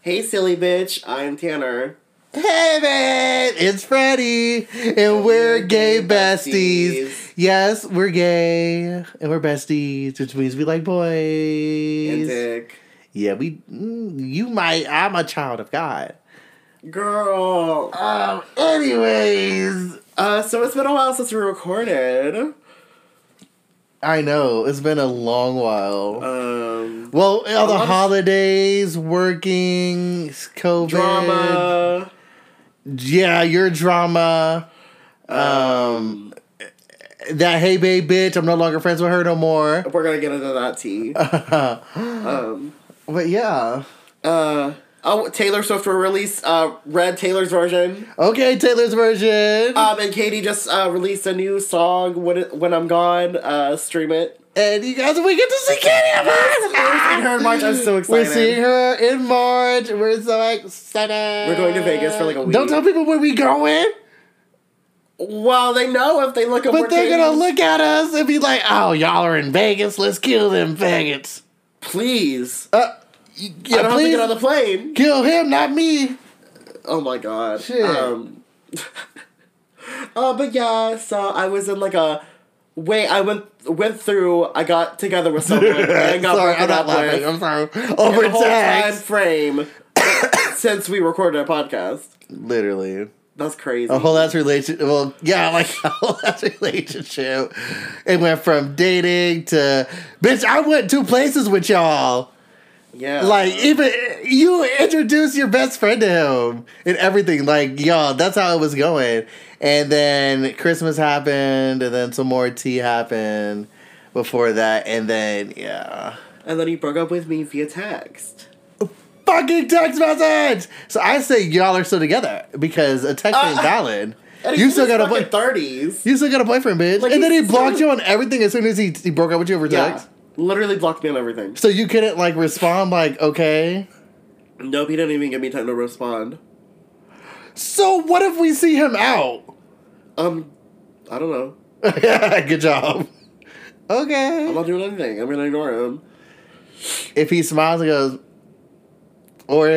Hey, silly bitch, I'm Tanner. Hey man, it's Freddie, and we're gay besties. besties. Yes, we're gay, and we're besties, which means we like boys. And. Dick. Yeah, we. mm, You might. I'm a child of God. Girl. Um. Anyways, Uh, so it's been a while since we recorded. I know it's been a long while. Um, well, all the holidays, working, COVID, drama. Yeah, your drama. Um, that hey babe bitch. I'm no longer friends with her no more. We're gonna get into that tea. um, But yeah. uh, oh, Taylor Swift will release uh, Red Taylor's version. Okay, Taylor's version. Um, and Katy just uh, released a new song. When it, when I'm gone, uh, stream it. and you guys, we get to see Katy in We're seeing her in March. I'm so excited. We're seeing her in March. We're so excited. We're going to Vegas for like a week. Don't tell people where we going, Well, they know if they look up. but they're gonna look at us and be like, "Oh, y'all are in Vegas. Let's kill them faggots." Please. Uh, y- I don't have to get on the plane. kill him, not me. Oh my god. Shit. Um, uh, but yeah, so I was in like a wait. I went went through. I got together with someone and got sorry, broken I'm not laughing. with. I'm sorry. in Over the whole time text, frame since we recorded a podcast. literally. That's crazy. A whole ass relationship. Well, yeah, like a whole ass relationship. It went from dating to bitch. I went two places with y'all. Yeah. Like even you introduce your best friend to him and everything. Like y'all, that's how it was going. And then Christmas happened, and then some more tea happened before that, and then yeah, and then he broke up with me via text. fucking text message. So I say y'all are still together because a text ain't Uh, valid. And You still got a boy. thirties. You still got a boyfriend, bitch. Like, and then he blocked you on everything as soon as he, he broke up with you over Yeah. Literally blocked me on everything. So you couldn't like respond like, okay. Nope, he didn't even give me time to respond. So what if we see him out? Um, I don't know. Good job. Okay. I'm not doing anything. I'm gonna ignore him. If he smiles and goes, or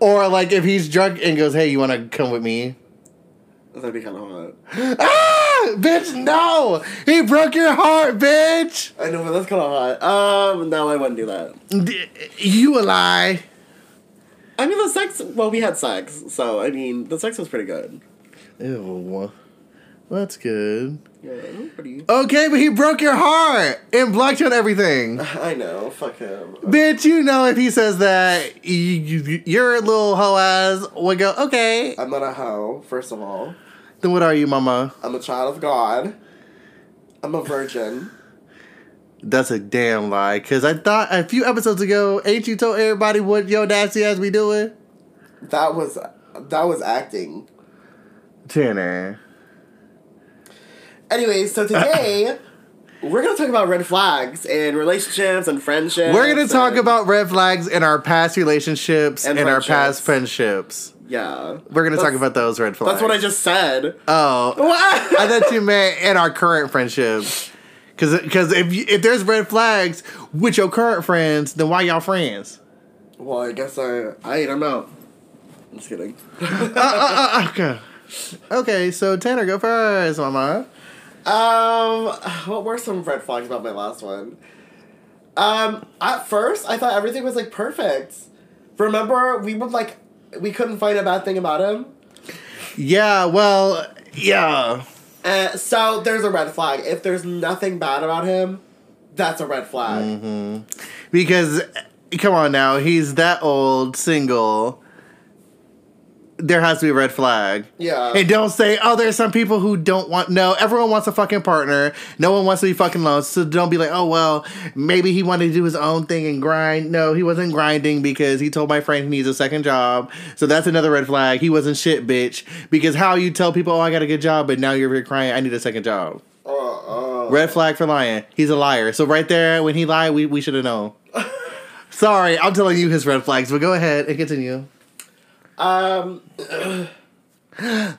or like if he's drunk and goes, hey, you want to come with me? That'd be kind of hot. Ah, bitch, no! He broke your heart, bitch. I know, but that's kind of hot. Um, no, I wouldn't do that. D- You a lie. I mean, the sex. Well, we had sex, so I mean, the sex was pretty good. Ew. That's good. Yeah, pretty. Okay, but he broke your heart and blocked you on everything. I know. Fuck him. Bitch, you know if he says that, you, you, your little hoe ass would go, okay. I'm not a hoe. First of all, Then what are you, mama? I'm a child of God. I'm a virgin. That's a damn lie. Because I thought a few episodes ago, ain't you told everybody what your nasty ass be doing? That was that was acting. Tanner. Eh? Anyway, so today we're gonna talk about red flags and relationships and friendships. We're going to talk about red flags in our past relationships and, And our past friendships. Yeah. We're going to talk about those red flags. That's what I just said. Oh. What? I thought you meant in our current friendships. Because if, you- if there's red flags with your current friends, then why y'all friends? Well, I guess I I don't know. I'm just kidding. Uh, okay. Okay, so Tanner, go first, mama. Um, what were some red flags about my last one? Um, at first I thought everything was like perfect. Remember, we would like we couldn't find a bad thing about him. Yeah, well, yeah. Uh, so there's a red flag. If there's nothing bad about him, that's a red flag. Because, come on now, he's that old, single. There has to be a red flag. Yeah. And don't say, oh, there's some people who don't want. No, everyone wants a fucking partner. No one wants to be fucking alone. So don't be like, oh, well, maybe he wanted to do his own thing and grind. No, he wasn't grinding because he told my friend he needs a second job. So that's another red flag. He wasn't shit, bitch. Because how you tell people, oh, I got a good job, but now you're here crying, I need a second job. Uh, uh. Red flag for lying. He's a liar. So right there, when he lied, we, we should have known. Sorry, I'm telling you his red flags, but go ahead and continue. Um,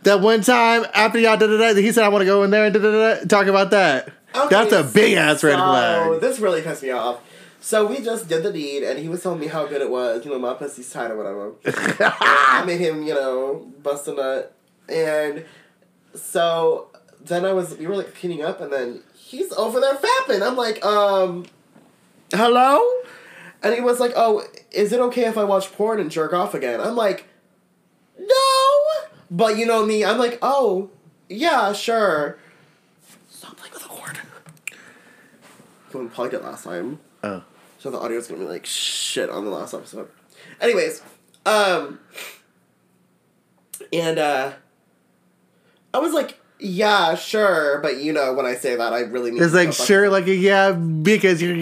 That one time after y'all did it, he said, I want to go in there and da-da-da-da." talk about that. okay, That's a big ass red so flag. This really pissed me off. So we just did the deed, and he was telling me how good it was. You know, my pussy's tight or whatever. I made him, you know, bust a nut, and so then I was we were like cleaning up, and then he's over there fapping. I'm like, um, hello, and he was like, oh, is it okay if I watch porn and jerk off again? I'm like, no, but you know me, I'm like, oh, yeah, sure. Stop playing with the cord. You unplugged it last time. Oh. So the audio's gonna be like shit on the last episode. Anyways, um and uh I was like, yeah, sure, but you know when I say that I really mean It's like sure, like yeah, because you're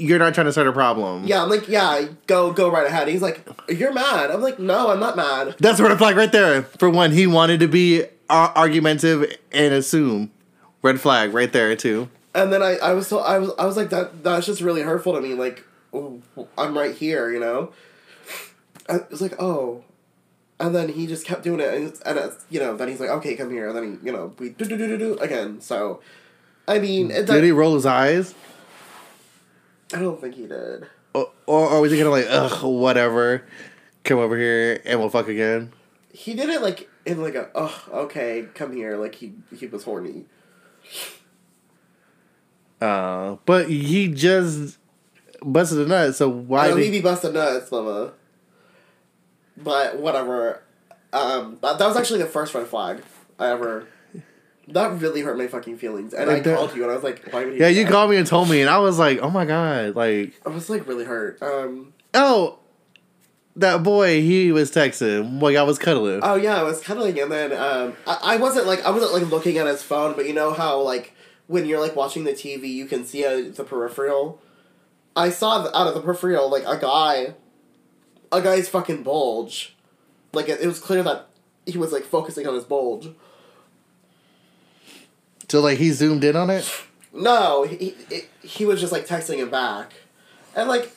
you're not trying to start a problem. Yeah, I'm like, yeah, go go right ahead. He's like, You're mad. I'm like, no, I'm not mad. That's red flag right there. For one, he wanted to be ar- argumentative and assume. Red flag right there too. And then I, I was so I was I was like that that's just really hurtful to me. Like oh, I'm right here, you know. I was like, oh, and then he just kept doing it, and and it's, you know, then he's like, okay, come here, and then he, you know, we do do do do do again. So, I mean, Did he roll his eyes, I don't think he did. or, or, or was he of like ugh whatever, come over here and we'll fuck again? He did it like in like a ugh, okay, come here, like he he was horny. Uh, but he just busted a nut. So why? know did he be busting nuts, mama. But whatever. Um, that, that was actually the first red flag I ever. That really hurt my fucking feelings, and I that- called you, and I was like, "Why would he?" yeah, you called me and told me, and I was like, oh my god, like I was like really hurt. Um. oh, that boy he was texting, like I was cuddling. Oh yeah, I was cuddling, and then um, I, I wasn't like I wasn't like looking at his phone, but you know how like when you're like watching the TV, you can see uh, the peripheral. I saw the, out of the peripheral like a guy, a guy's fucking bulge, like it, it was clear that he was like focusing on his bulge. So like he zoomed in on it. No, he he, he was just like texting him back, and like.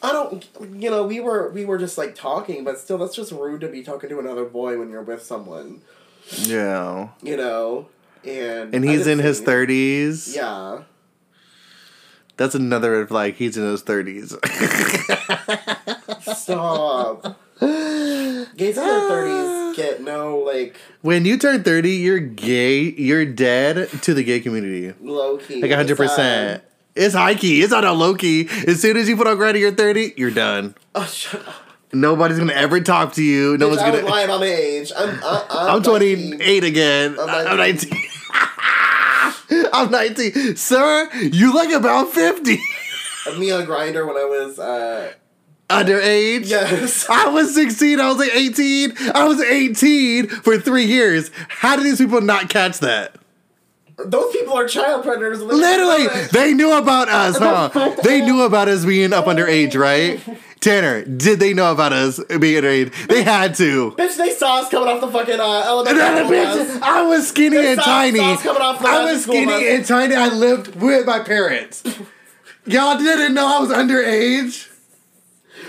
I don't, you know, we were we were just like talking, but still, that's just rude to be talking to another boy when you're with someone, Yeah, you know. And and he's in his thirties. Yeah, That's another red flag. He's in his thirties. Stop. Gays in their thirties get no like when you turn thirty, you're gay. You're dead to the gay community. low key. Like hundred percent. It's high key. It's not a low key. As soon as you put on Grindr, you're thirty. You're done. Oh shut up! Nobody's gonna ever talk to you. No Bitch, one's I gonna. lie about my age. I'm I, I'm, I'm 28 again. I'm I'm 19. I'm 19. Sir, you look about 50. Me on Grindr when I was uh Underage? yes. I was 16. I was like 18. I was 18 for three years. How did these people not catch that? Those people are child predators. Literally, they knew about us, huh? They knew about us being up underage, right? Tanner, did they know about us being underage? They had to. Bitch, they saw us coming off the fucking uh, And elevator. then the school bitch. I was skinny They and saw- tiny. saw us coming off the I was skinny bus. and tiny. I lived with my parents. Y'all didn't know I was underage.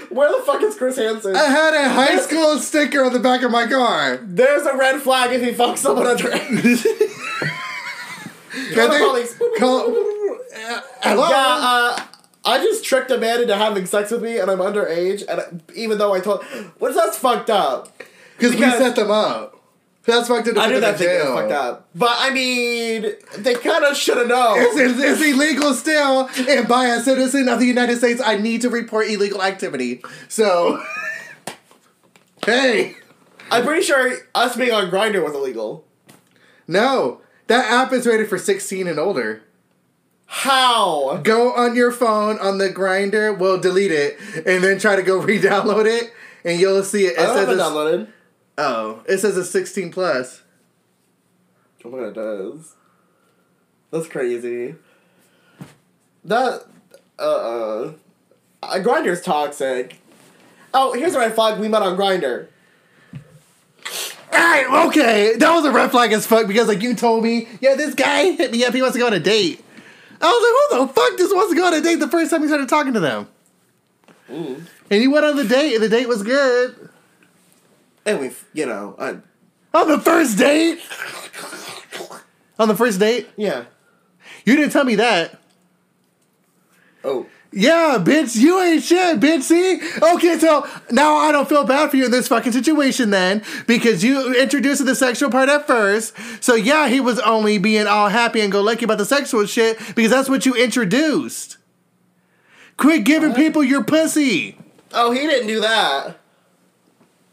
Where the fuck is Chris Hansen? I had a high school sticker on the back of my car. There's a red flag if he fucks someone underage. Call the police. Call, uh, hello? Yeah, uh, I just tricked a man into having sex with me, and I'm underage. And even though I told, what is that's fucked up? Because we set them up. That's fucked up. I put knew them that thing was fucked up, but I mean, they kind of should have known. It's, it's, illegal still, and by a citizen of the United States, I need to report illegal activity. So, hey, I'm pretty sure us being on Grindr was illegal. no, that app is rated for 16 and older. How? Go on your phone on the Grindr, We'll delete it, and then try to go re-download it, and you'll see it. It I don't have it downloaded. Oh, it says it's 16 plus. Oh my god, it does. That's crazy. That uh uh, uh Grindr's toxic. Oh, here's a red flag. We met on Grinder. Alright, okay, that was a red flag as fuck because like you told me, yeah, this guy hit me up. He wants to go on a date. I was like, who the fuck just wants to go on a date the first time he started talking to them? Mm. And he went on the date, and the date was good. And we, you know, I, On the first date? On the first date? yeah. You didn't tell me that. Oh, Yeah, bitch, you ain't shit, bitch. See? Okay, so now I don't feel bad for you in this fucking situation then, because you introduced the sexual part at first. So yeah, he was only being all happy and go lucky about the sexual shit because that's what you introduced. Quit giving people your pussy. Oh, he didn't do that.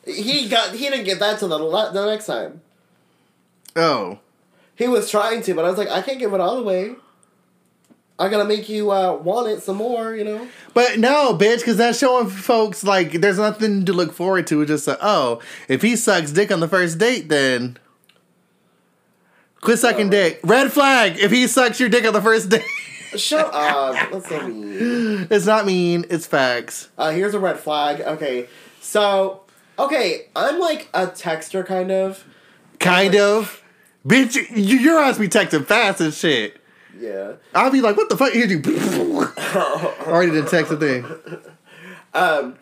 He got. He didn't get that till the le- the next time. Oh. He was trying to, but I was like, I can't give it all away. I gotta make you uh, want it some more, you know. But no, bitch, because that's showing folks like there's nothing to look forward to. It's just like, oh, if he sucks dick on the first date, then quit sucking Oh. dick. Red flag. If he sucks your dick on the first date, Shut up. That's so mean. it's not mean. It's facts. Uh, here's a red flag. Okay, so okay, I'm like a texter kind of. Kind of. Bitch, you, your ass be texting fast and shit. Yeah. I'll be like, what the fuck? Here's you. Already did text a thing. Um,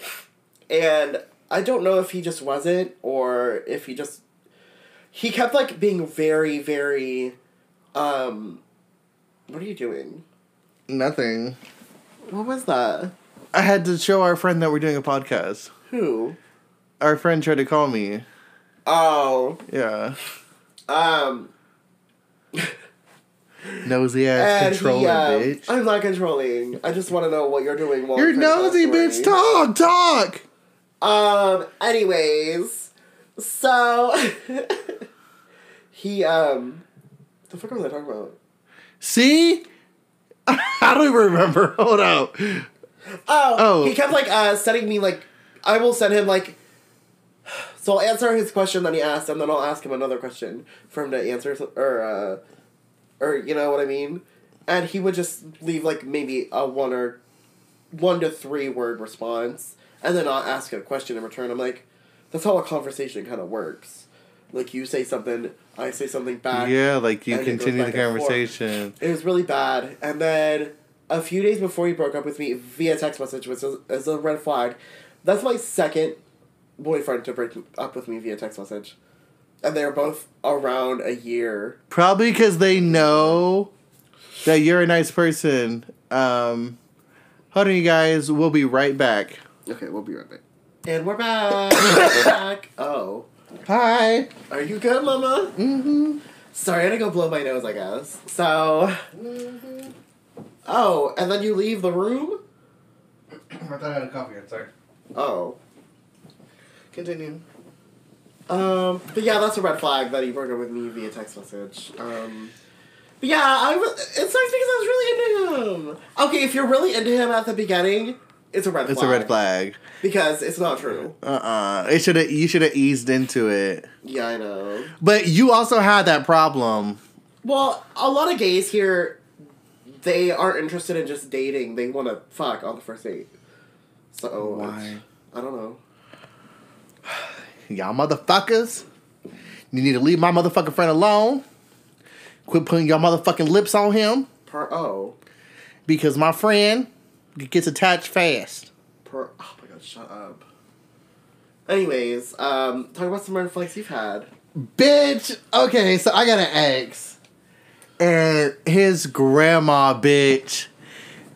and I don't know if he just wasn't or if he just he kept like being very very um what are you doing? Nothing. What was that? I had to show our friend that we're doing a podcast. Who? Our friend tried to call me. Oh, Yeah. um Nosy ass controller, he, um, bitch. I'm not controlling. I just want to know what you're doing while You're I'm trying to nosy, bitch. Talk, talk. Um. Anyways, so he um, the fuck was I talking about? See? I don't even remember. Hold up. Oh, Oh. he kept like uh sending me like I will send him like so I'll answer his question that he asked and then I'll ask him another question for him to answer or uh or you know what I mean? And he would just leave like maybe a one or one to three word response and then I'll ask a question in return. I'm like, that's how a conversation kind of works. Like you say something, I say something back. Yeah, like you And it goes continue the back and forth. conversation. It was really bad. And then a few days before he broke up with me via text message, which is, is a red flag. That's my second boyfriend to break up with me via text message. And they were both around a year. Probably because they know that you're a nice person. Um, hold on, you guys. We'll be right back. Okay, we'll be right back. And we're back. We're back. Oh. Hi. Are you good, Mama? Mm-hmm. Sorry, I had to go blow my nose, I guess. So. Mm-hmm. Oh, and then you leave the room? I thought I had a coffee. Sorry. Oh. Continue. Um, but yeah, that's a red flag that he broke up with me via text message. Um, but yeah, I was, it sucks because I was really into him. Okay, if you're really into him at the beginning, it's a red It's flag. a red flag. Because it's not true. Uh uh It should have. You should have eased into it. Yeah, I know. But you also had that problem. Well, a lot of gays here, they aren't interested in just dating. They want to fuck on the first date. So, Why? I don't know. Y'all motherfuckers. You need to leave my motherfucking friend alone. Quit putting your motherfucking lips on him Per, oh. because my friend gets attached fast. Per, oh my god, shut up. Anyways, um, talk about some red flags you've had. Bitch. Okay, so I got an ex. And his grandma, bitch.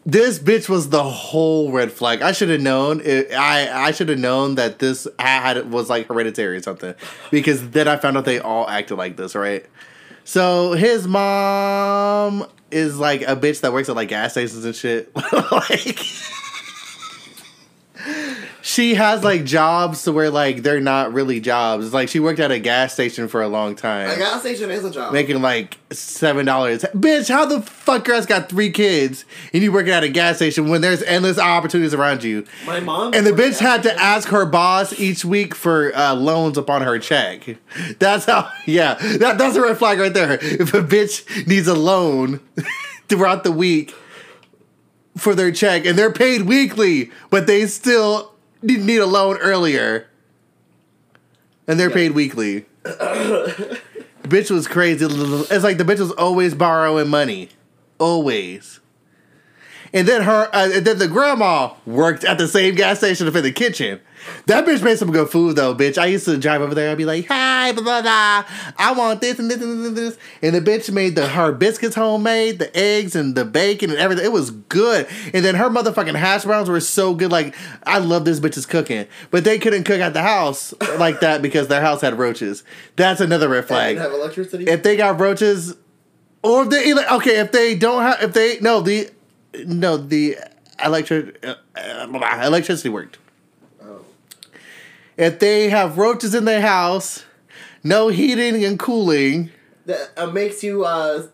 This bitch was the whole red flag. I should have known. It, I I should have known that this had was like hereditary or something, because then I found out they all acted like this, right? So his mom is like a bitch that works at like gas stations and shit. like she has like jobs to where like they're not really jobs. It's like she worked at a gas station for a long time A gas station is a job. making like seven dollars. Bitch, how the fuck ass got three kids and you working at a gas station when there's endless opportunities around you? My mom. And the bitch had to ask her boss each week for uh, loans upon her check. That's how. Yeah, that, that's a red flag right there. If a bitch needs a loan throughout the week for their check and they're paid weekly, but they still need need a loan earlier, and they're Yeah. paid weekly. bitch was crazy. It's like the bitch was always borrowing money, always. And then her, uh, and then the grandma worked at the same gas station up in the kitchen. That bitch made some good food though, bitch. I used to drive over there. I'd be like, "Hi, blah blah blah. I want this and this and this." And, this. and the bitch made the her biscuits homemade, the eggs and the bacon and everything. It was good. And then her motherfucking hash browns were so good. Like I love this bitch's cooking, but they couldn't cook at the house like that because their house had roaches. That's another red They flag didn't have electricity. if they got roaches, or if they okay, if they don't have, if they no the no the electric uh, electricity worked. oh. If they have roaches in their house, no heating and cooling, That uh, makes you uh,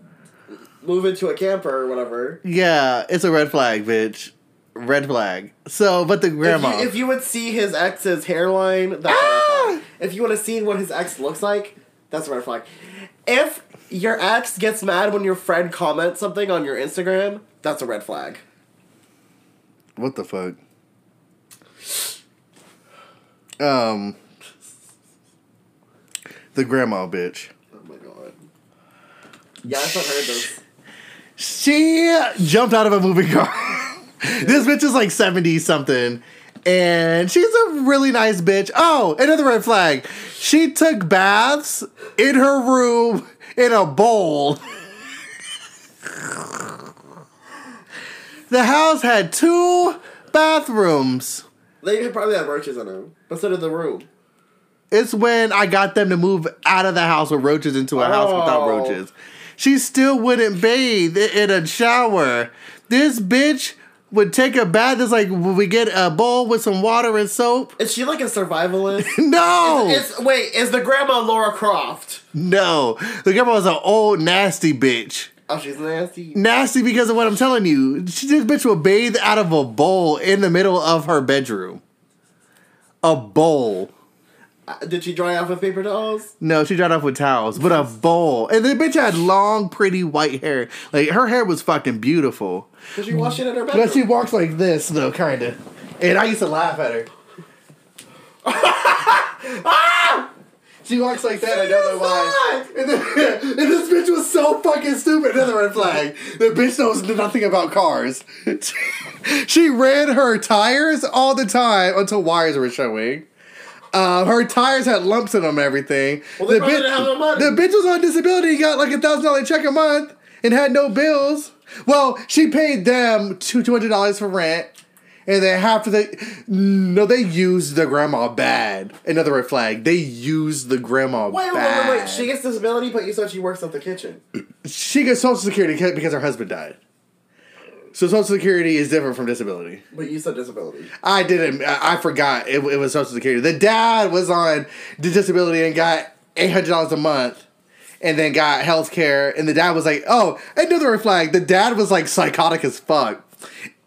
move into a camper or whatever. yeah, it's a red flag, bitch. Red flag. So, but the grandma. If you, if you would see his ex's hairline, that's Ah! If you would have seen what his ex looks like, that's a red flag. If your ex gets mad when your friend comments something on your Instagram, that's a red flag. what the fuck? Um, the grandma bitch. Oh my god. Yeah, I've heard this. She jumped out of a moving car. this bitch is like 70 something. And she's a really nice bitch. Oh, another red flag. She took baths in her room in a bowl. the house had two bathrooms. They probably have roaches in them, but so did the room. It's when I got them to move out of the house with roaches into a house without Oh. roaches. She still wouldn't bathe in a shower. This bitch would take a bath. It's like we get a bowl with some water and soap? Is she like a survivalist? No, It's wait, is the grandma Lara Croft? no. The grandma was an old nasty bitch. Oh, she's nasty. Nasty because of what I'm telling you. She, this bitch will bathe out of a bowl in the middle of her bedroom. A bowl. Uh, Did she dry off with paper towels? No, she dried off with towels, but a bowl. And the bitch had long, pretty white hair. Like her hair was fucking beautiful. Did she wash it in her bedroom? But she walks like this, though, kind of. And I used to laugh at her. She walks like that. I don't know why. And, then, and this bitch was so fucking stupid. Another red flag. The bitch knows nothing about cars. she ran her tires all the time until wires were showing. Uh, her tires had lumps in them everything. Well, the, have no the bitch was on disability, got like a thousand dollar check a month, and had no bills. Well, she paid them two two hundred dollars for rent, and then half of the no, they used the grandma bad. Another red flag. They used the grandma Wait, wait, bad. wait, wait. She gets disability, but you said she works at the kitchen. she gets social security because her husband died. So social security is different from disability. But you said disability. I didn't. I forgot it, it was social security. The dad was on the disability and got eight hundred dollars a month, and then got health care. And the dad was like, "Oh, another red flag." The dad was like psychotic as fuck,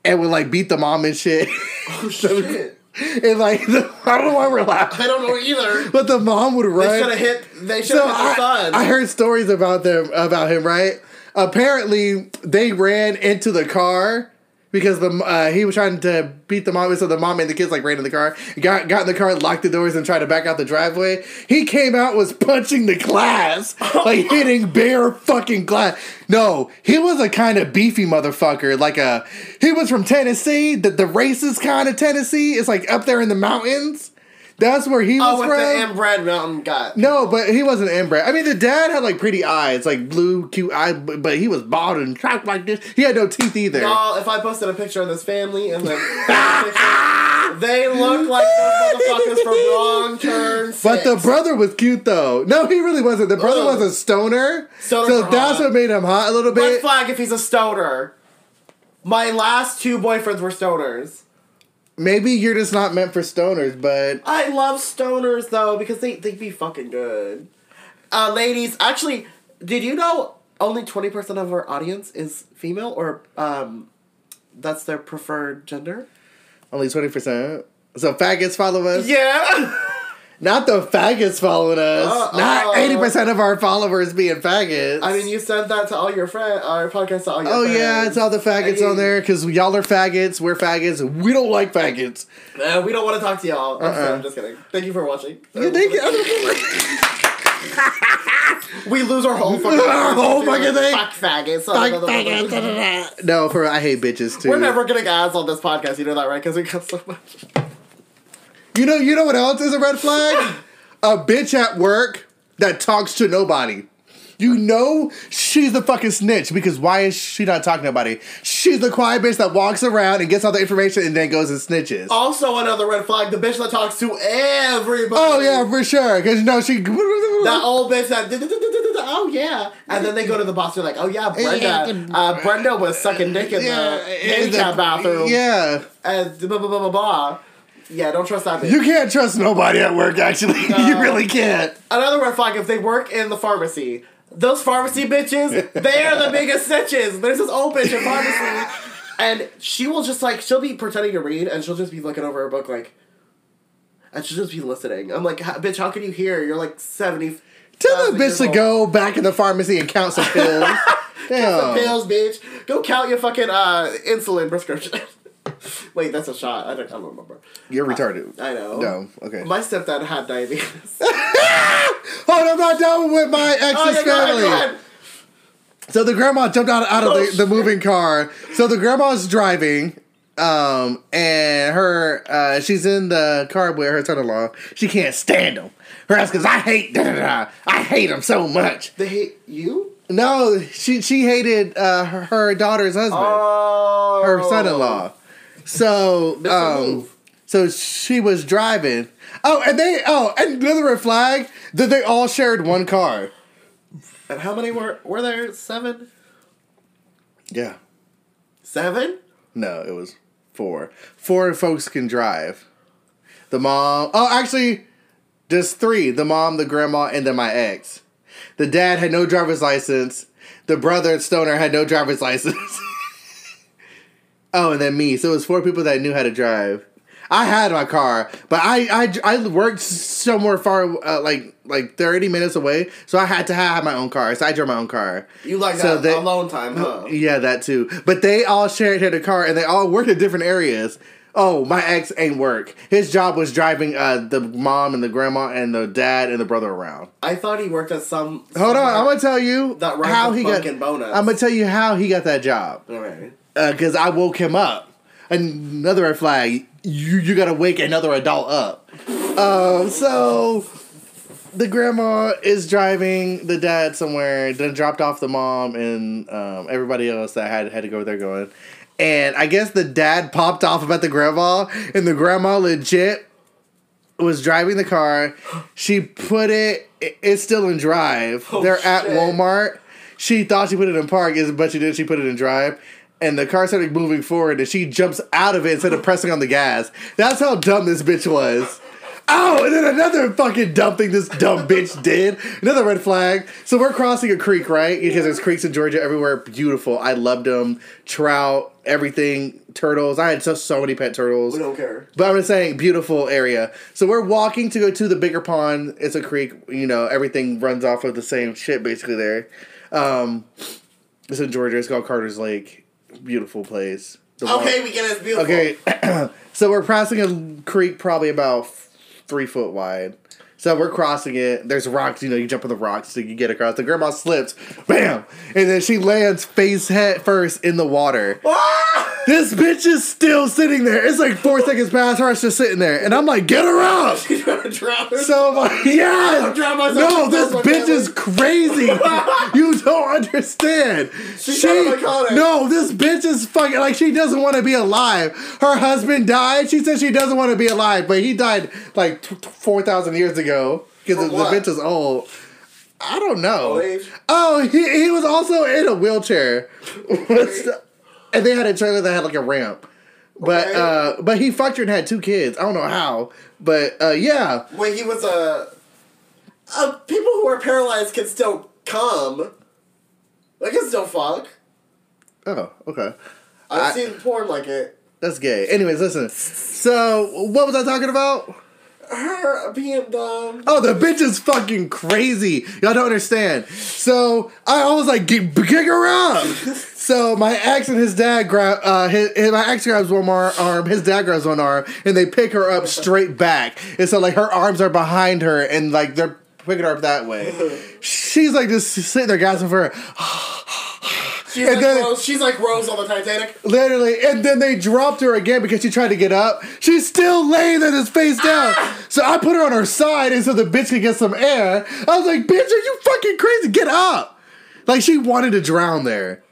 and would like beat the mom and shit. Oh shit! and like, the, I don't know why we're laughing, I don't know either. but the mom would run. They should have hit. They should So have hit the I, son. I heard stories about them about him. Right? Apparently, they ran into the car because the uh, he was trying to beat the mom. So the mom and the kids like ran in the car, got got in the car, locked the doors, and tried to back out the driveway. He came out was punching the glass, like hitting bare fucking glass. No, he was a kind of beefy motherfucker. Like a he was from Tennessee, the the racist kind of Tennessee. It's like up there in the mountains. That's where he oh, was oh, with from. the inbred mountain guy. No, but he wasn't inbred. I mean, the dad had like pretty eyes, like blue, cute eye, but, he was bald and trapped like this. He had no teeth either. Y'all, if I posted a picture of this family and then picture, they look like those motherfuckers from Wrong Turn. But the brother was cute though. No, he really wasn't. The brother Ugh. was a stoner. So that's hot. what made him hot a little bit. Red flag if he's a stoner. My last two boyfriends were stoners. Maybe you're just not meant for stoners, but I love stoners though because they they be fucking good. Uh, ladies, actually, did you know only twenty percent of our audience is female or um, that's their preferred gender? only 20%. So faggots follow us. Yeah. Not the faggots following us. Uh-oh. Not uh, 80% of our followers being faggots. I mean, you sent that to all your friends, uh, our podcast to all your oh, friends. Oh friends. yeah, it's all the faggots I on there because y'all are faggots. We're faggots. We don't like faggots. Uh, we don't want to talk to y'all. I'm, sorry, Uh-uh. I'm just kidding. Thank you for watching. Yeah, thank you. we lose our whole fucking Our whole fucking thing. Fuck faggots. Fuck, fuck, da, da, da. No, for I hate bitches too. We're never getting ads on this podcast. You know that, right? Because we got so much. You know, you know what else is a red flag? a bitch at work that talks to nobody. You know she's the fucking snitch because why is she not talking to nobody? She's the quiet bitch that walks around and gets all the information and then goes and snitches. Also, another red flag: the bitch that talks to everybody. Oh, yeah, for sure. Because you know she. That old bitch that. Oh yeah, and then they go to the boss. They're like, "Oh yeah, Brenda. Uh, Brenda was sucking dick in the in the- handicap bathroom." Yeah. and blah blah blah blah blah. Yeah, don't trust that bitch. You can't trust nobody at work, actually. you really can't. Another red flag: if they work in the pharmacy, those pharmacy bitches, they are the biggest snitches. There's this old bitch in pharmacy, and she will just like she'll be pretending to read, and she'll just be looking over her book like, and she'll just be listening. I'm like, bitch, how can you hear? You're like seventy. Tell the bitch to go back in the pharmacy and count some pills. Damn. pills, bitch. Go count your fucking uh, insulin prescription. Wait, that's a shot. I don't, I don't remember. You're retarded. I know. No, okay. My stepdad had diabetes. Hold on, I'm not done with my ex's oh, yeah, go ahead, family. go ahead. So the grandma jumped out, out of Oh, the, the moving car. So the grandma's driving, um, and her uh, she's in the car with her son-in-law. She can't stand him. Her ass goes, I hate da, da, da. I hate him so much. They hate you? No, she she hated uh, her, her daughter's husband, Oh. her son-in-law. So um, so she was driving. Oh, and they oh, and another red flag that they all shared one car. And how many were were there? Seven? Yeah. Seven? No, it was four. Four folks can drive. The mom. Oh, actually, just three. The mom, the grandma, and then my ex. The dad had no driver's license. The brother Stoner had no driver's license. Oh, and then me. So it was four people that knew how to drive. I had my car, but I I, I worked somewhere far, uh, like like thirty minutes away. So I had to have my own car. So I drove my own car. You like So that they- alone time, huh? Yeah, that too. But they all shared had a car, and they all worked in different areas. Oh, my ex ain't work. His job was driving uh, the mom and the grandma and the dad and the brother around. I thought he worked at some. Hold on, I'm gonna tell you That how he got. Donuts. I'm gonna tell you how he got that job Okay. Because I woke him up. Another red flag. You you gotta wake another adult up. Um, so the grandma is driving the dad somewhere. Then dropped off the mom and um, everybody else that had had to go there going. And I guess the dad popped off about the grandma, and the grandma legit was driving the car. She put it. it- It's still in drive. Oh, They're at. Walmart. She thought she put it in park, is- but she did. She put it in drive. And the car started moving forward, and she jumps out of it instead of pressing on the gas. That's how dumb this bitch was. Oh, and then another fucking dumb thing this dumb bitch did. Another red flag. So we're crossing a creek, right? Because there's creeks in Georgia everywhere. Beautiful. I loved them. Trout, everything, turtles. I had so so many pet turtles. We don't care. But I'm just saying, beautiful area. So we're walking to go to the bigger pond. It's a creek. You know, everything runs off of the same shit basically there. Um, it's in Georgia. It's called Carter's Lake. Beautiful place. Okay, we get it. It's beautiful. Okay, so we're crossing a creek probably about three foot wide. So we're crossing it. There's rocks, you know, you jump on the rocks so you get across. The grandma slips, bam, and then she lands face head first in the water. This bitch is still sitting there. It's like four seconds past her, it's just sitting there, and I'm like, get her up. She's gonna drown. So I'm like, myself. No, this bitch is crazy. you don't understand. She's she, trying to it. no, this bitch is fucking like she doesn't want to be alive. Her husband died. She said she doesn't want to be alive, but he died like four thousand years ago because the bitch is old. I don't know. Oh, he, he was also in a wheelchair. And they had a trailer that had like a ramp. But Okay. uh, but he fucked her and had two kids. I don't know how, but uh, yeah. When he was a. Uh, people who are paralyzed can still come. They can still fuck. Oh, okay. I've I- seen porn like it. That's gay. Anyways, listen. So, what was I talking about? Her being dumb. Oh, the bitch is fucking crazy. Y'all don't understand. So I was like, get, kick her up. so my ex and his dad grab, uh, his, his- my ex grabs one more arm, his dad grabs one arm, and they pick her up straight back. And so like her arms are behind her, and like they're picking her up that way. She's like just sitting there gasping for her. She's And like then- Rose. She's like Rose on the Titanic. Literally, and then they dropped her again because she tried to get up. She's still laying there, just face down. So I put her on her side, and so the bitch could get some air. I was like, "Bitch, are you fucking crazy? Get up!" Like she wanted to drown there,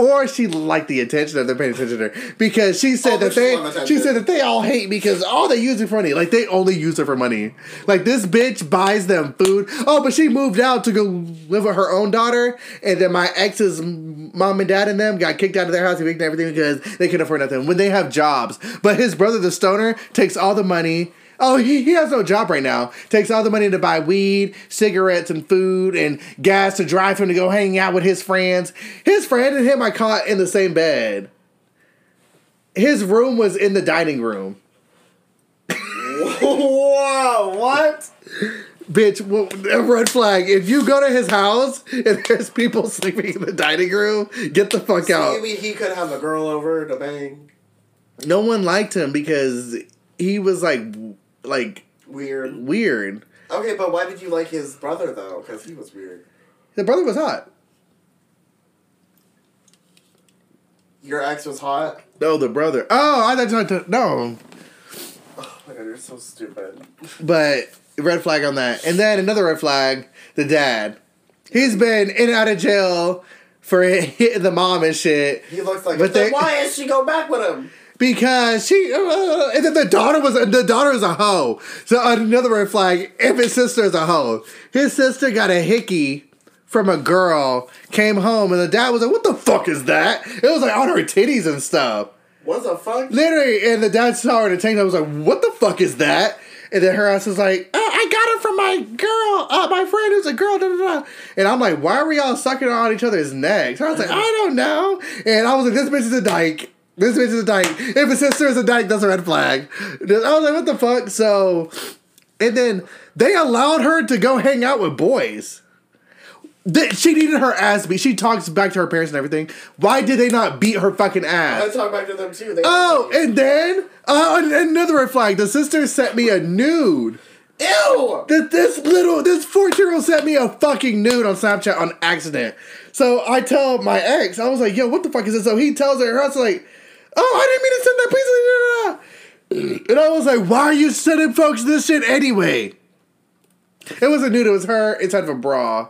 or she liked the attention that they're paying attention to her because she said Oh, that they she said that they all hate because all they use it for money. Like they only use it for money. Like this bitch buys them food. Oh, but she moved out to go live with her own daughter, and then my ex's mom and dad and them got kicked out of their house, and everything because they couldn't afford nothing when they have jobs. But his brother, the stoner, takes all the money. Oh, he, he has no job right now. Takes all the money to buy weed, cigarettes, and food, and gas to drive him to go hang out with his friends. His friend and him I caught in the same bed. His room was in the dining room. Whoa! What? Bitch, well, a red flag. If you go to his house and there's people sleeping in the dining room, get the fuck out. Maybe he could have a girl over to bang. No one liked him because he was like, like Weird. weird. Okay, but why did you like his brother though? Because he was weird. The brother was hot. Your ex was hot. No, the brother. Oh, I thought you to no, Oh my god, you're so stupid. but red flag on that. And then another red flag. The dad. He's been in and out of jail for hitting the mom and shit. He looks like. But then they- why is she go back with him? Because she uh, and then the daughter was the daughter is a hoe. So another red flag. If his sister is a hoe, his sister got a hickey from a girl, came home, and the dad was like, "What the fuck is that?" It was like on her titties and stuff. What the fuck? Literally, and the dad saw her in the tank. I was like, "What the fuck is that?" And then her ass was like, oh, "I got it from my girl, uh, my friend who's a girl." Da, da, da. And I'm like, "Why are we all sucking on each other's necks?" I was like, "I don't know." And I was like, "This bitch is a dyke. This bitch is a dyke. If a sister is a dyke, that's a red flag." I was like, "What the fuck?" So, and then they allowed her to go hang out with boys. She needed her ass beat. She talks back to her parents and everything. Why did they not beat her fucking ass? I talk back to them too. They Oh, and then uh, another red flag. The sister sent me a nude. ew! That this little this fourteen year old sent me a fucking nude on Snapchat on accident. So I tell my ex, I was like, "Yo, what the fuck is this?" So he tells her, her like, "Oh, I didn't mean to send that. Please." And I was like, "Why are you sending folks this shit anyway?" It wasn't nude. It was her inside of a bra.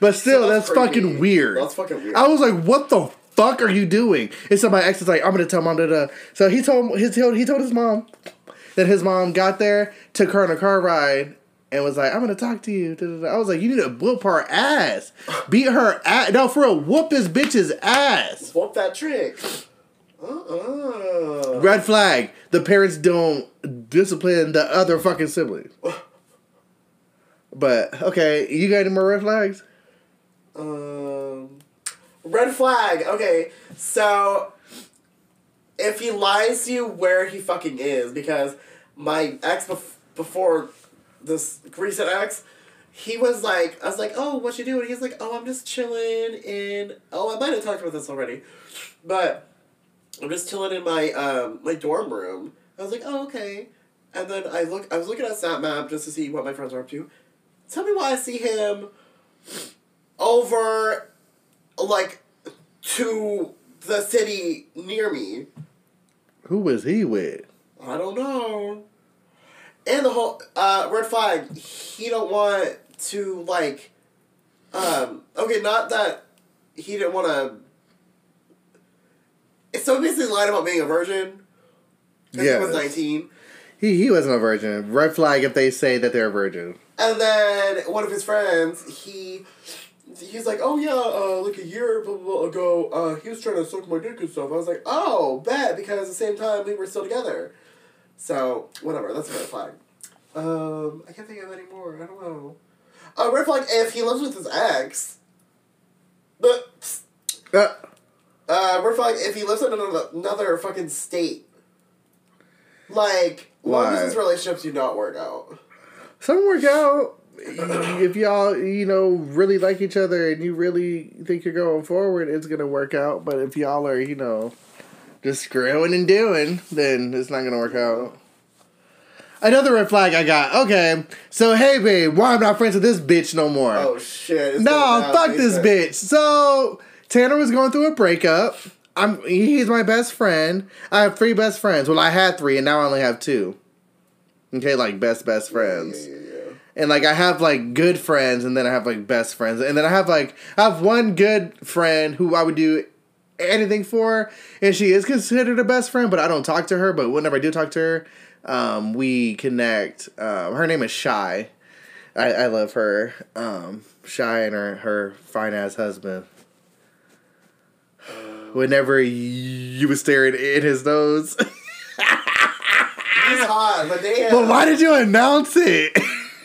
But still, that's that's, fucking weird. That's fucking weird. I was like, "What the fuck are you doing?" And so my ex is like, "I'm gonna tell mom." Da, da. So he told his he told, he told his mom that his mom got there, took her on a car ride, and was like, "I'm gonna talk to you." I was like, "You need to whoop her ass, beat her ass." No, for real, whoop this bitch's ass. Whoop that trick. Uh-uh. Red flag. The parents don't discipline the other fucking siblings. But okay, you got any more red flags? Um, red flag. Okay, so if he lies to you where he fucking is, because my ex bef- before this recent ex, he was like, I was like, oh, what you doing? He's like, oh, I'm just chilling in. Oh, I might have talked about this already, but I'm just chilling in my um my dorm room. I was like, oh, okay. And then I look, I was looking at Snap Map just to see what my friends were up to. Tell me why I see him over like to the city near me. Who was he with? I don't know. And the whole uh, red flag, he don't want to like um okay, not that he didn't want to so basically lied about being a virgin. 'cause He was 19. He he wasn't a virgin. Red flag if they say that they're a virgin. And then one of his friends, he he's like, oh yeah, uh, like a year blah, blah, blah, ago, uh, he was trying to suck my dick and stuff. I was like, oh, bet because at the same time we were still together. So whatever, that's a red flag. Um, I can't think of any more. I don't know. Uh, red flag if he lives with his ex. But Uh, uh, red flag if he lives in another, another fucking state. Like, long Why? distance relationships do not work out. some work out. If y'all, you know, really like each other and you really think you're going forward, it's gonna work out. But if y'all are, you know, just screwing and doing, then it's not gonna work out. Another red flag I got. Okay, so hey babe, why I'm not friends with this bitch no more? Oh shit! no, fuck this bitch. So Tanner was going through a breakup. I'm he's my best friend. I have three best friends. Well, I had three, and now I only have two. Okay, like best best friends. Yeah, yeah, yeah. And like I have like good friends, and then I have like best friends, and then I have like I have one good friend who I would do anything for, and she is considered a best friend, but I don't talk to her. But whenever I do talk to her, um, we connect. Um, her name is Shy. I, I love her. Um, Shy and her her fine ass husband. Whenever you was staring in his nose, He's hot, but damn. but why did you announce it?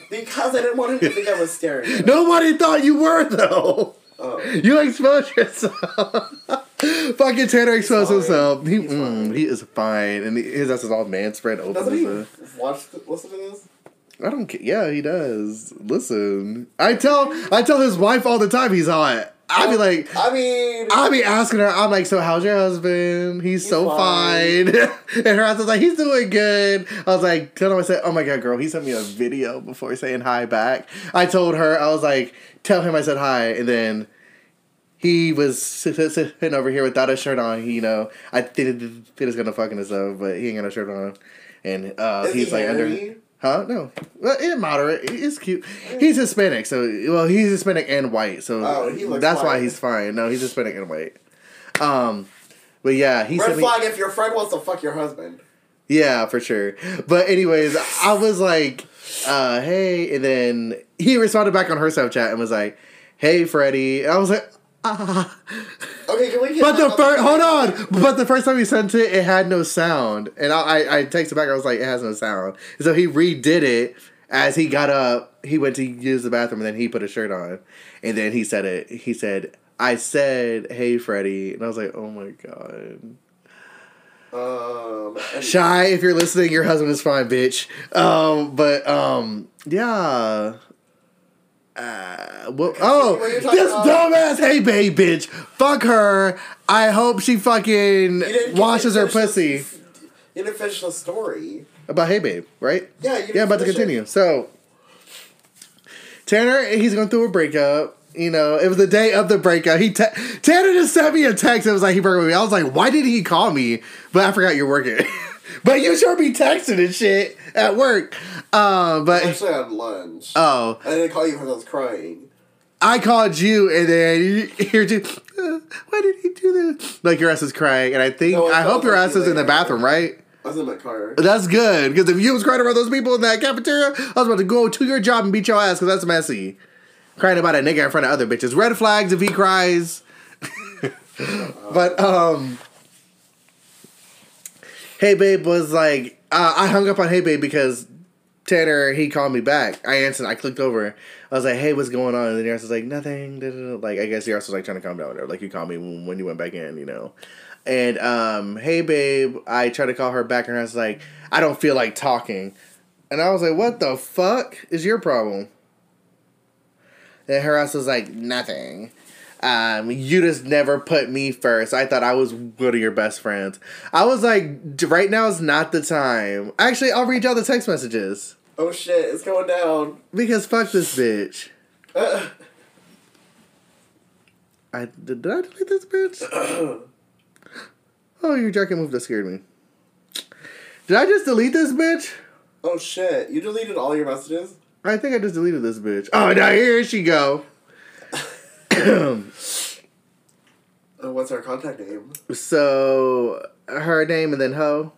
Because I didn't want him to think I was staring. Nobody thought you were though. Oh. You exposed yourself. Fucking Tanner exposed himself. He mm, he is fine, and he- his ass is all man spread open. Doesn't he a- watch? The, listen to this. I don't care. Yeah, he does. Listen, I tell I tell his wife all the time he's hot. I be like, I mean, I'd be asking her. I'm like, so how's your husband? He's, He's so fine. fine. and her was like, he's doing good. I was like, tell him I said, oh my god, girl, he sent me a video before saying hi back. I told her I was like, tell him I said hi, and then he was sit- sit- sitting over here without a shirt on. He, you know, I think he was gonna fucking himself, but he ain't got a shirt on, and uh, he's he like under. Huh? No. Well, it's moderate. It's cute. He's Hispanic, so well, he's Hispanic and white, so Oh, that's why he's fine. No, he's Hispanic and white. Um, but yeah, he red sent me. flag if your friend wants to fuck your husband. Yeah, for sure. But anyways, I was like, uh, "Hey," and then he responded back on her Snapchat and was like, "Hey, Freddie." And I was like, "Ah." Okay, can we? Get But the first, hold on. But the first time he sent it, it had no sound, and I, I, I texted back. I was like, it has no sound. So he redid it as he got up. He went to use the bathroom, and then he put a shirt on, and then he said it. He said, "I said, hey, Freddie," and I was like, oh my god. Um, and- Shy, if you're listening, your husband is fine, bitch. Um, but um, yeah. Uh, what, oh, what you're talking this dumbass hey babe bitch. Fuck her. I hope she fucking washes her pussy. You didn't finish the story. About hey babe, right? Yeah, Yeah, I'm about to continue. So Tanner, he's going through a breakup. You know, it was the day of the breakup. He te- Tanner just sent me a text. It was like he broke up with me. I was like, why did he call me? But I forgot you're working. but you sure be texting and shit at work. Um, but Actually, on lunch. oh, I didn't call you because I was crying. I called you and then you hear you. Uh, why did he do this? Like your ass is crying, and I think No, I hope your ass is in the bathroom, right? I was in my car. That's good because if you was crying around those people in that cafeteria, I was about to go to your job and beat your ass because that's messy. Crying about a nigga in front of other bitches. Red flags if he cries. but um, Hey Babe was like, uh, I hung up on Hey Babe because Tanner he called me back. I answered. I clicked over. I was like, Hey, what's going on? And then Yaris was like, Nothing. da, da, da. Like I guess Yaris was like trying to calm down. Or like you called me when, when you went back in, you know. And um, Hey Babe, I tried to call her back, and I was like, I don't feel like talking. And I was like, What the fuck is your problem? And her ass was like, Nothing. Um, you just never put me first. I thought I was one of your best friends. I was like, right now is not the time. Actually, I'll read y'all the text messages. Oh shit, it's going down. Because fuck this bitch. Uh, I did, did I delete this bitch? Oh, your jacket move that scared me. Did I just delete this bitch? oh shit, you deleted all your messages? I think I just deleted this bitch. Oh, now here she go. Uh, what's our contact name? So her name and then ho.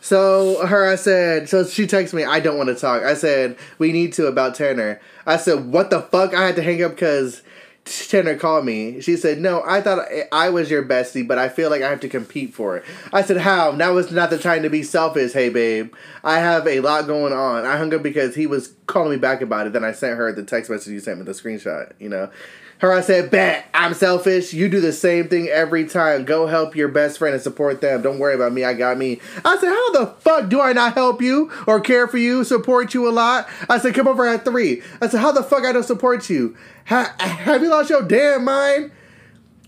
So her, I said. So she texted me. I don't want to talk. I said we need to about Tanner. I said what the fuck. I had to hang up because Tanner called me. She said no. I thought I- was your bestie, but I feel like I have to compete for it. I said how? Now is not the time to be selfish. Hey babe, I have a lot going on. I hung up because he was calling me back about it. Then I sent her the text message you sent me, the screenshot. You know. Her, I said, bet I'm selfish. You do the same thing every time. Go help your best friend and support them. Don't worry about me. I got me. I said, how the fuck do I not help you or care for you, support you a lot? I said, come over at three. I said, how the fuck I don't support you? Ha- have you lost your damn mind?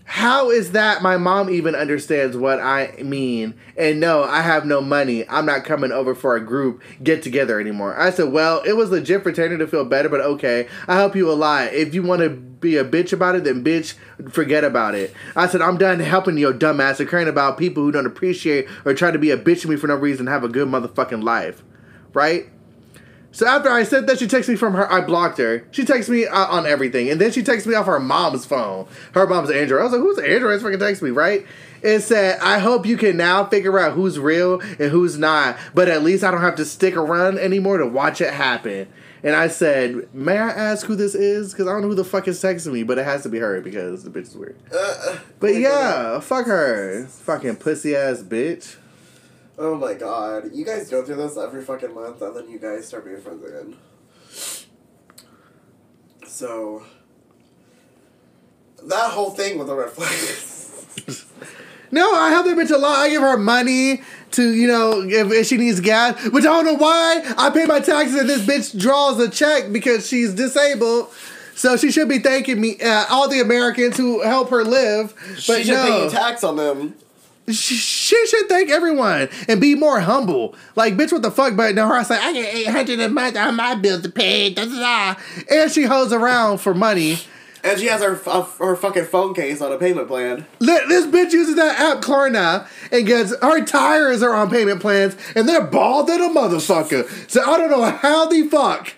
How is that my mom even understands what I mean? And no, I have no money. I'm not coming over for a group get together anymore. I said, Well, it was legit for Tanner to feel better, but okay, I help you a lot. If you want to be a bitch about it, then bitch, forget about it. I said, I'm done helping your dumbass and caring about people who don't appreciate or try to be a bitch to me for no reason have a good motherfucking life. Right? So after I said that, she texted me from her. I blocked her. She texted me uh, on everything, and then she texted me off her mom's phone. Her mom's Android. I was like, "Who's Android?" Fucking text me, right? It said, "I hope you can now figure out who's real and who's not, but at least I don't have to stick around anymore to watch it happen." And I said, "May I ask who this is? Because I don't know who the fuck is texting me, but it has to be her because the bitch is weird." Uh, But yeah, fuck her, fucking pussy ass bitch. Oh my god. You guys go through this every fucking month and then you guys start being friends again. So. That whole thing with the red flags. No, I help that bitch a lot. I give her money to, you know, if, if she needs gas. Which I don't know why. I pay my taxes and this bitch draws a check because she's disabled. So she should be thanking me, uh, all the Americans who help her live. But she should pay no, you tax on them. She, she should thank everyone and be more humble. Like, bitch, what the fuck? But now her, I say, I get 800 a month on my bills to pay. Da, da, da. And she hoes around for money. And she has her uh, her fucking phone case on a payment plan. This bitch uses that app Klarna and gets her tires are on payment plans and they're bald than a motherfucker. So I don't know how the fuck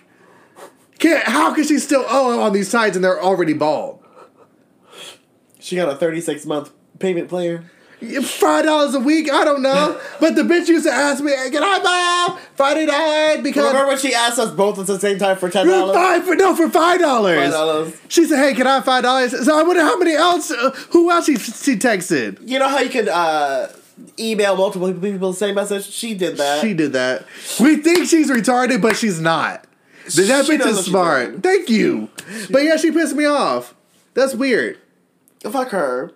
can how can she still owe on these sides and they're already bald? She got a 36 month payment plan. Five dollars a week, I don't know. But the bitch used to ask me, "Can I buy Friday night?" Because Remember when she asked us both at the same time for ten dollars? five for no for five dollars. $5. She said, "Hey, can I have five dollars?" So I wonder how many else, uh, who else she she texted. You know how you can uh, email multiple people the same message? She did that. She did that. We think she's retarded, but she's not. That She bitch is smart. Thank you. But yeah, she pissed me off. That's weird. Fuck her.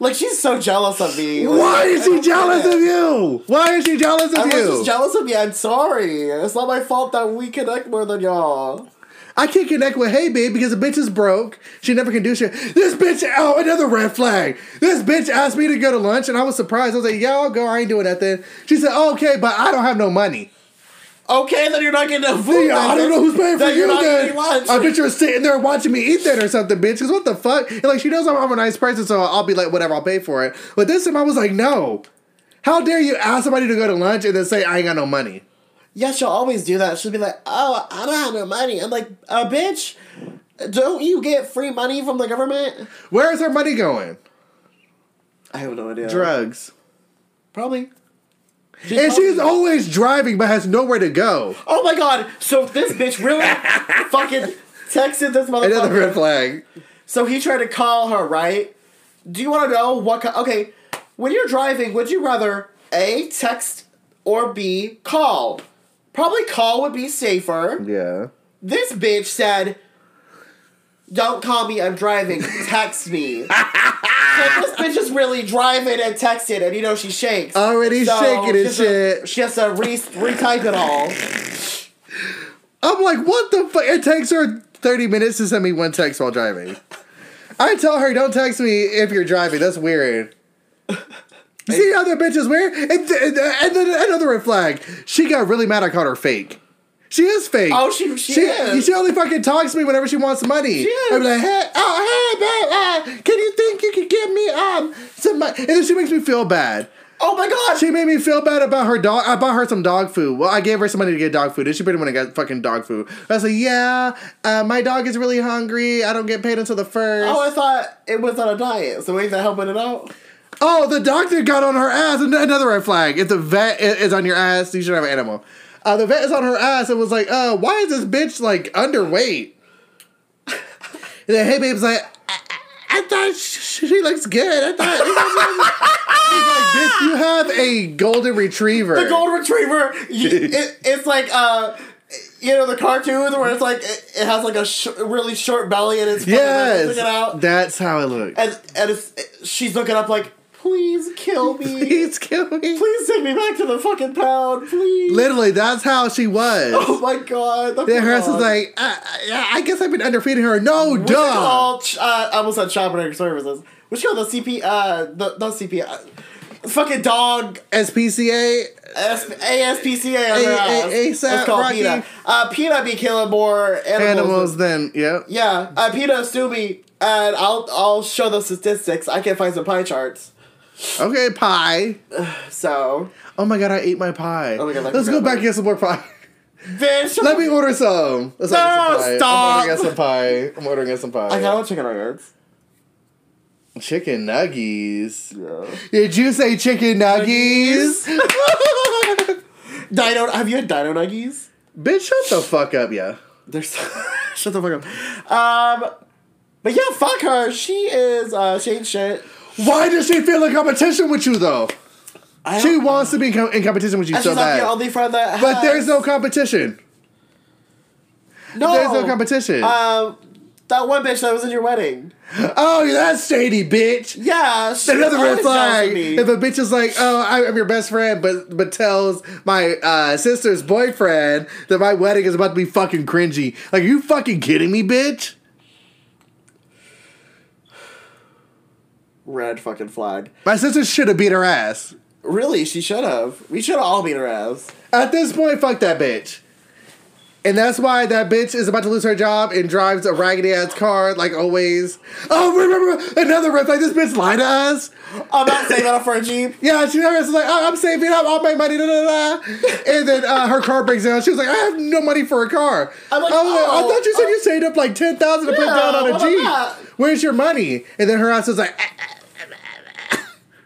Like she's so jealous of me. Like, Why is I she jealous of you? Why is she jealous I of was you? just jealous of me. I'm sorry. It's not my fault that we connect more than y'all. I can't connect with Hey Babe because the bitch is broke. She never can do shit. This bitch, oh, another red flag. This bitch asked me to go to lunch and I was surprised. I was like, yeah, I'll go. I ain't doing nothing. She said, oh, okay, but I don't have no money. Okay, then you're not getting no food. Yeah, I don't know who's paying for Then you you're not then. lunch. I bet you're sitting there watching me eat that or something, bitch. Because what the fuck? And like, she knows I'm, I'm a nice person, so I'll be like, whatever, I'll pay for it. But this time I was like, no. How dare you ask somebody to go to lunch and then say, I ain't got no money? Yeah, she'll always do that. She'll be like, "Oh, I don't have no money." I'm like, "Uh, bitch, don't you get free money from the government?" Where is her money going? I have no idea. Drugs. Probably. And she's always driving but has nowhere to go. Oh my god! So this bitch really fucking texted this motherfucker. Another red flag. So he tried to call her, right? Do you want to know what? ki- Okay, when you're driving, would you rather a text or b call? Probably call would be safer. Yeah. This bitch said, "Don't call me. I'm driving. Text me." so this bitch is really driving and texting, and you know she shakes. Already shaking and shit. she has to re- retype it all. I'm like, what the fuck? It takes her 30 minutes to send me one text while driving. I tell her, don't text me if you're driving. That's weird. See how that bitch is weird? And, th- and then another red flag. She got really mad I called her fake. She is fake. Oh, she she, she, is. she only fucking talks to me whenever she wants money. She is. Be like, hey, oh, hey, babe, uh, can you think you could give me um some money? And then she makes me feel bad. oh my god! She made me feel bad about her dog. I bought her some dog food. Well, I gave her some money to get dog food, and she pretty much got fucking dog food. I was like, yeah, uh, my dog is really hungry. I don't get paid until the first. oh, I thought it was on a diet. So ain't that helping it out? Oh, the doctor got on her ass. Another red flag. If the vet is on your ass, you should have an animal. Uh, the vet is on her ass and was like, uh, why is this bitch like underweight? and then hey babe's like, I, I, thought sh- she looks good. I thought He's like, bitch, you have a golden retriever. The golden retriever. You, it, it's like uh, you know the cartoons where it's like it, it has like a sh- really short belly and it's Yes, sticking out. that's how it looks. and and it's she's looking up like, please kill me. Please kill me. Please take me back to the fucking pound, please. Literally, that's how she was. Oh my god. the Then pound. was like, I, I, I guess I've been underfeeding her. No, What's duh. called? Uh, I almost said protective services. What's it called? The CP, uh, the, not CP, uh, fucking dog, SPCA. S- ASPCA A- A-. ASAP It's called Rocky. PETA. Uh, PETA be killing more animals. Animals, then, yep. Yeah, uh, PETA me, and I'll, I'll show the statistics. I can find some pie charts. Okay, pie. So, Oh my god, I ate my pie. Oh my God, Let's go back and get some more pie. bitch. Let me order some. Let's No, order some pie. stop. I'm ordering some pie. I'm ordering some pie. I got chicken nuggets. Chicken nuggies. Yeah. Did you say chicken nuggies? Dino, have you had Dino Nuggies? Bitch, shut the fuck up, yeah. They're so, shut the fuck up. Um, but yeah, fuck her. She is. Uh, she ain't shit. Why does she feel in competition with you though? She wants to be in com- in competition with you And so she's not the bad. only friend that. But there's no competition. no. There's no competition. Um, that one bitch that was in your wedding. oh, that's shady, bitch. Yeah, Another red flag. If a bitch is like, "Oh, I'm your best friend," but but tells my uh, sister's boyfriend that my wedding is about to be fucking cringy. Like, are you fucking kidding me, bitch? Red fucking flag. My sister should have beat her ass. Really, she should have. We should have all beat her ass. At this point, fuck that bitch. And that's why that bitch is about to lose her job and drives a raggedy ass car like always. Oh, remember another red flag? This bitch lied to us. I'm not saving up for a Jeep. Yeah, she never was like, oh, I'm saving up, I'll make money, da da da. And then uh, her car breaks down. She was like, I have no money for a car. I'm like, I, was like, I oh, thought you said you saved up like ten thousand to put down on a Jeep. Where's your money? And then her ass was like, "Ah,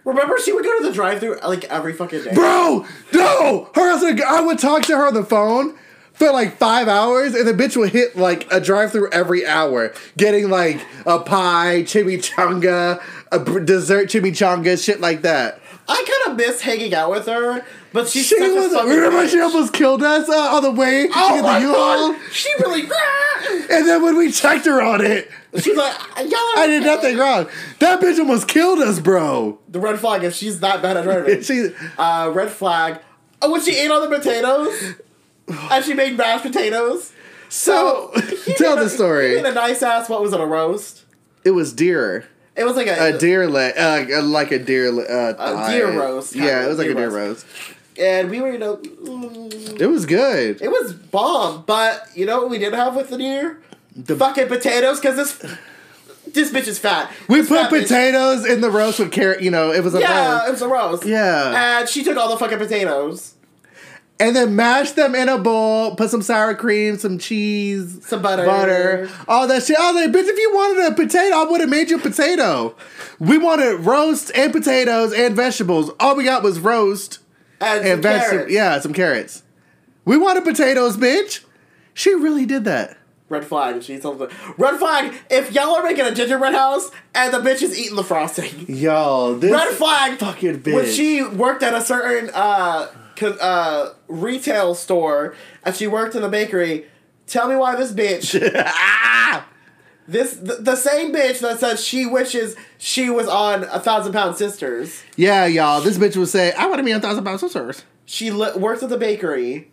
Remember, she would go to the drive-through like every fucking day. Bro, no! Her would, I would talk to her on the phone for like five hours, and the bitch would hit like a drive through every hour, getting like a pie, chimichanga, a dessert chimichanga, shit like that. I kind of miss hanging out with her, but she's She such was. fucking Remember, she almost killed us uh, on the way Oh to the U-Haul? She really. And then when we checked her on it, She's like, y'all. I did nothing wrong. That bitch almost killed us, bro. The red flag. If she's that bad at driving, She, uh, red flag. Oh, when she ate all the potatoes, and she made mashed potatoes. so, He tell the a- He story. made a nice ass. What was it? A roast. It was deer. It was like a, A deer leg, uh, like a deer, uh, A deer roast, Yeah, it was like a deer roast. roast. and we were you know, mm, It was good. it was bomb. But you know what we didn't have with the deer? The- Fucking potatoes, because this this bitch is fat. We This put fat bitch- potatoes in the roast with carrot. You know, it was a Yeah, roast, it was a roast. Yeah. and she took all the fucking potatoes, and then mashed them in a bowl. Put some sour cream, some cheese, some butter, butter, all that shit. I was like, bitch, if you wanted a potato, I would have made you a potato. We wanted roast and potatoes and vegetables. All we got was roast and, and vegetables. Yeah, some carrots. We wanted potatoes, bitch. She really did that. Red flag. She told me. Red flag. If y'all are making a gingerbread house and the bitch is eating the frosting. Yo, this Red flag. fucking bitch. When she worked at a certain uh, uh, retail store and she worked in the bakery, tell me why this bitch, this the, the same bitch that said she wishes she was on a thousand pound sisters. yeah, y'all. This bitch would say, "I want to be on Thousand Pound Sisters." She li- worked at the bakery.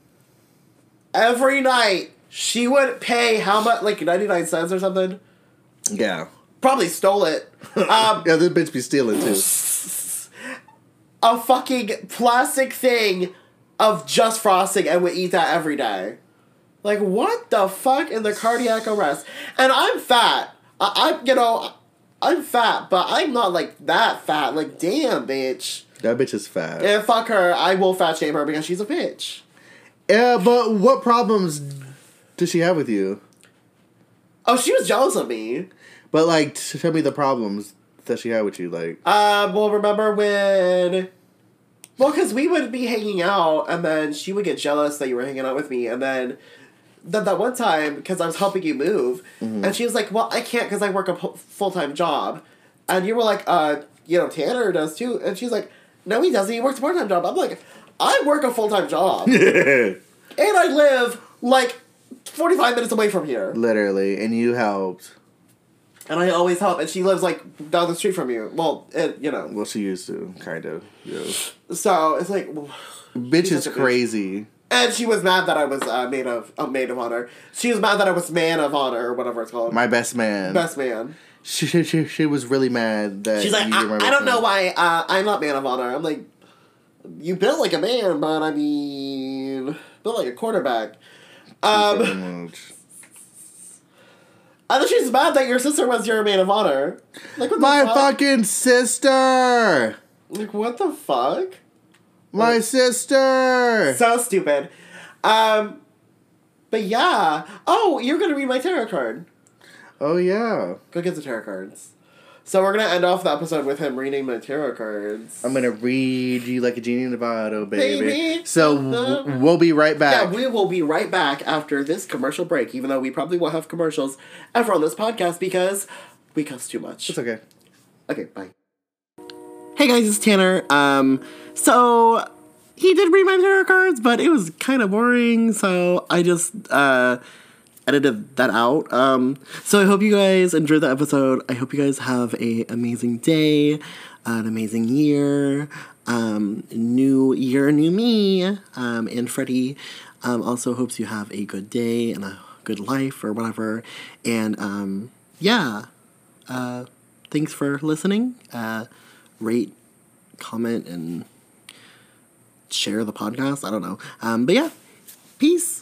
Every night she would pay how much, like ninety nine cents or something. Yeah. Probably stole it. Um, Yeah, this bitch be stealing too. a fucking plastic thing of just frosting and would eat that every day. Like what the fuck in the cardiac arrest? And I'm fat. I, I you know, I'm fat, but I'm not like that fat. Like damn, bitch. That bitch is fat. And fuck her. I will fat shame her because she's a bitch. Yeah, but what problems does she have with you? Oh, she was jealous of me. But like, tell me the problems that she had with you. Like, Um, well, remember when? Well, because we would be hanging out, and then she would get jealous that you were hanging out with me, and then that that one time because I was helping you move, and she was like, "Well, I can't because I work a full time job," and you were like, "Uh, you know, Tanner does too," and she's like, "No, he doesn't. He works a part time job." I'm like, "I work a full time job, and I live like forty five minutes away from here." literally, and you helped. and I always help. And she lives like down the street from you. Well, it, you know. Well, she used to, kind of. Yeah. So it's like, Bitch is a bitch. crazy. and she was mad that I was uh, maid of a maid of honor. She was mad that I was man of honor or whatever it's called. My best man. best man. She, she, she, she was really mad that She's like, I, I don't know why uh, I'm not man of honor. I'm like, you built like a man, but I mean, built like a quarterback. Um, I think she's mad that your sister was your man of honor. Like what the My fuck? fucking sister! Like what the fuck? My sister! So stupid. Um, but yeah. Oh, you're gonna read my tarot card. Oh, yeah. Go get the tarot cards. So we're gonna end off the episode with him reading my tarot cards. I'm gonna read you like a genie in a bottle, baby. Baby. So w- we'll be right back. Yeah, we will be right back after this commercial break, even though we probably won't have commercials ever on this podcast because we cuss too much. it's okay. Okay, bye. Hey guys, it's Tanner. Um, so he did read my tarot cards, but it was kind of boring, so I just uh edited that out. Um, so I hope you guys enjoyed the episode. I hope you guys have a amazing day, an amazing year. Um, new year, new me. Um, and Freddie um, also hopes you have a good day and a good life or whatever. And um, yeah, uh, thanks for listening. Uh, rate, comment, and share the podcast. I don't know. Um, but yeah, peace.